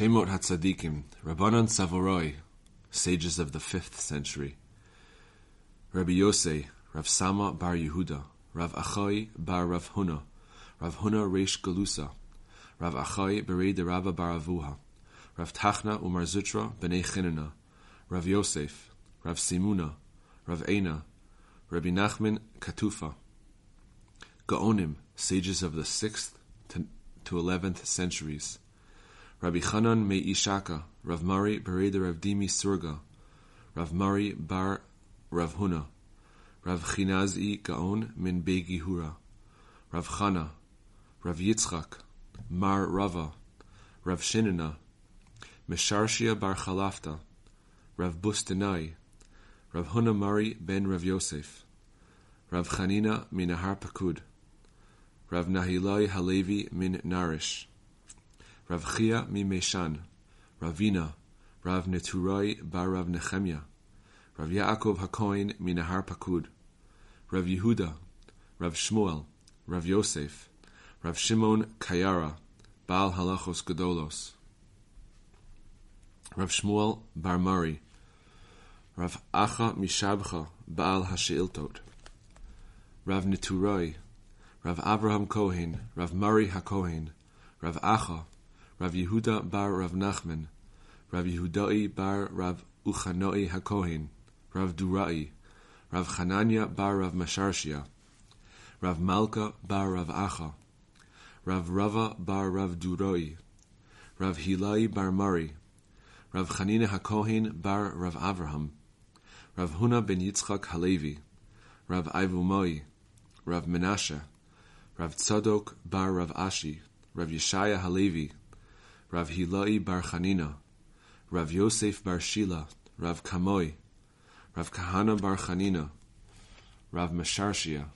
Shemot Hatzaddikim, Rabbanan Savoroi, sages of the 5th century. Rabbi Yosei, Rav Sama bar Yehuda, Rav Achai bar Rav Huna, Rav Huna Reish Galusa, Rav Achai Berei de bar Avuha, Rav Tachna Umar Zutra Bnei Chinana, Rav Yosef, Rav Simuna, Rav Eina, Rabbi Nachman Katufa. Gaonim, sages of the 6th to 11th centuries. Rabbi me Ishaka, Rav Mari Bereda Rav Dimi Surga, Rav Mari bar Rav Huna, Rav Chinazi Gaon min Begi Hura, Rav Chana, Rav Yitzchak, Mar Rava, Rav Shinana, Mesharshia bar Chalafta, Rav Bustanai, Rav Huna Mari ben Rav Yosef, Rav Chanina min Ahar Pakud, Rav Nahilai Halevi min Narish, Rav Chia mi Meshan, Ravina, Rav Neturai bar Rav Nechemia, Rav Yaakov Hakoin mi Nahar Pakud, Rav Yehuda, Rav Shmuel, Rav Yosef, Rav Shimon Kayara, Baal Halachos Gedolos, Rav Shmuel bar Mari, Rav Acha Mishabcha, Baal Hasheiltot, Rav Neturai, Rav Abraham Kohen, Rav Mari HaKohen, Rav Acha, Rav Yehuda bar Rav Nachman, Rav Yehudai bar Rav Uchanoi HaKohen, Rav Durai, Rav Chananya bar Rav Masharshia, Rav Malka bar Rav Acha, Rav Rava bar Rav Duroi, Rav Hilai bar Mari, Rav Chanina HaKohen bar Rav Avraham, Rav Huna ben Yitzchak Halevi, Rav Ivumoi, Rav Menashe, Rav Tzadok bar Rav Ashi, Rav Yeshaya Halevi, Rav Hilai bar Chanina, Rav Yosef bar Shila, Rav Kamoi, Rav Kahana bar Chanina, Rav Masharshia,